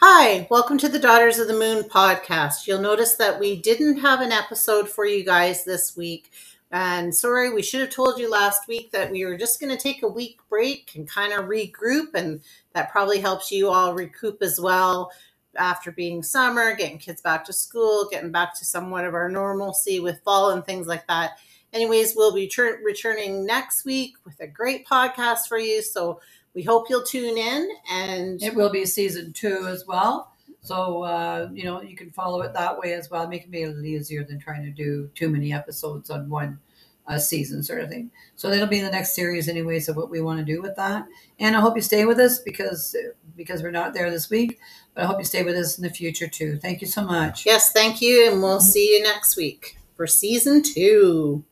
Hi, welcome to the Daughters of the Moon podcast. You'll notice that we didn't have an episode for you guys this week. And sorry, we should have told you last week that we were just going to take a week break and kind of regroup. And that probably helps you all recoup as well after being summer, getting kids back to school, getting back to somewhat of our normalcy with fall and things like that. Anyways, we'll be tur- returning next week with a great podcast for you. So we hope you'll tune in and It will be season two as well. So, uh, you know, you can follow it that way as well. Make it be a little easier than trying to do too many episodes on one uh, season sort of thing. So that'll be the next series anyways of what we want to do with that. And I hope you stay with us because because we're not there this week, but I hope you stay with us in the future too. Thank you so much. yes, thank you. And we'll see you next week for season two.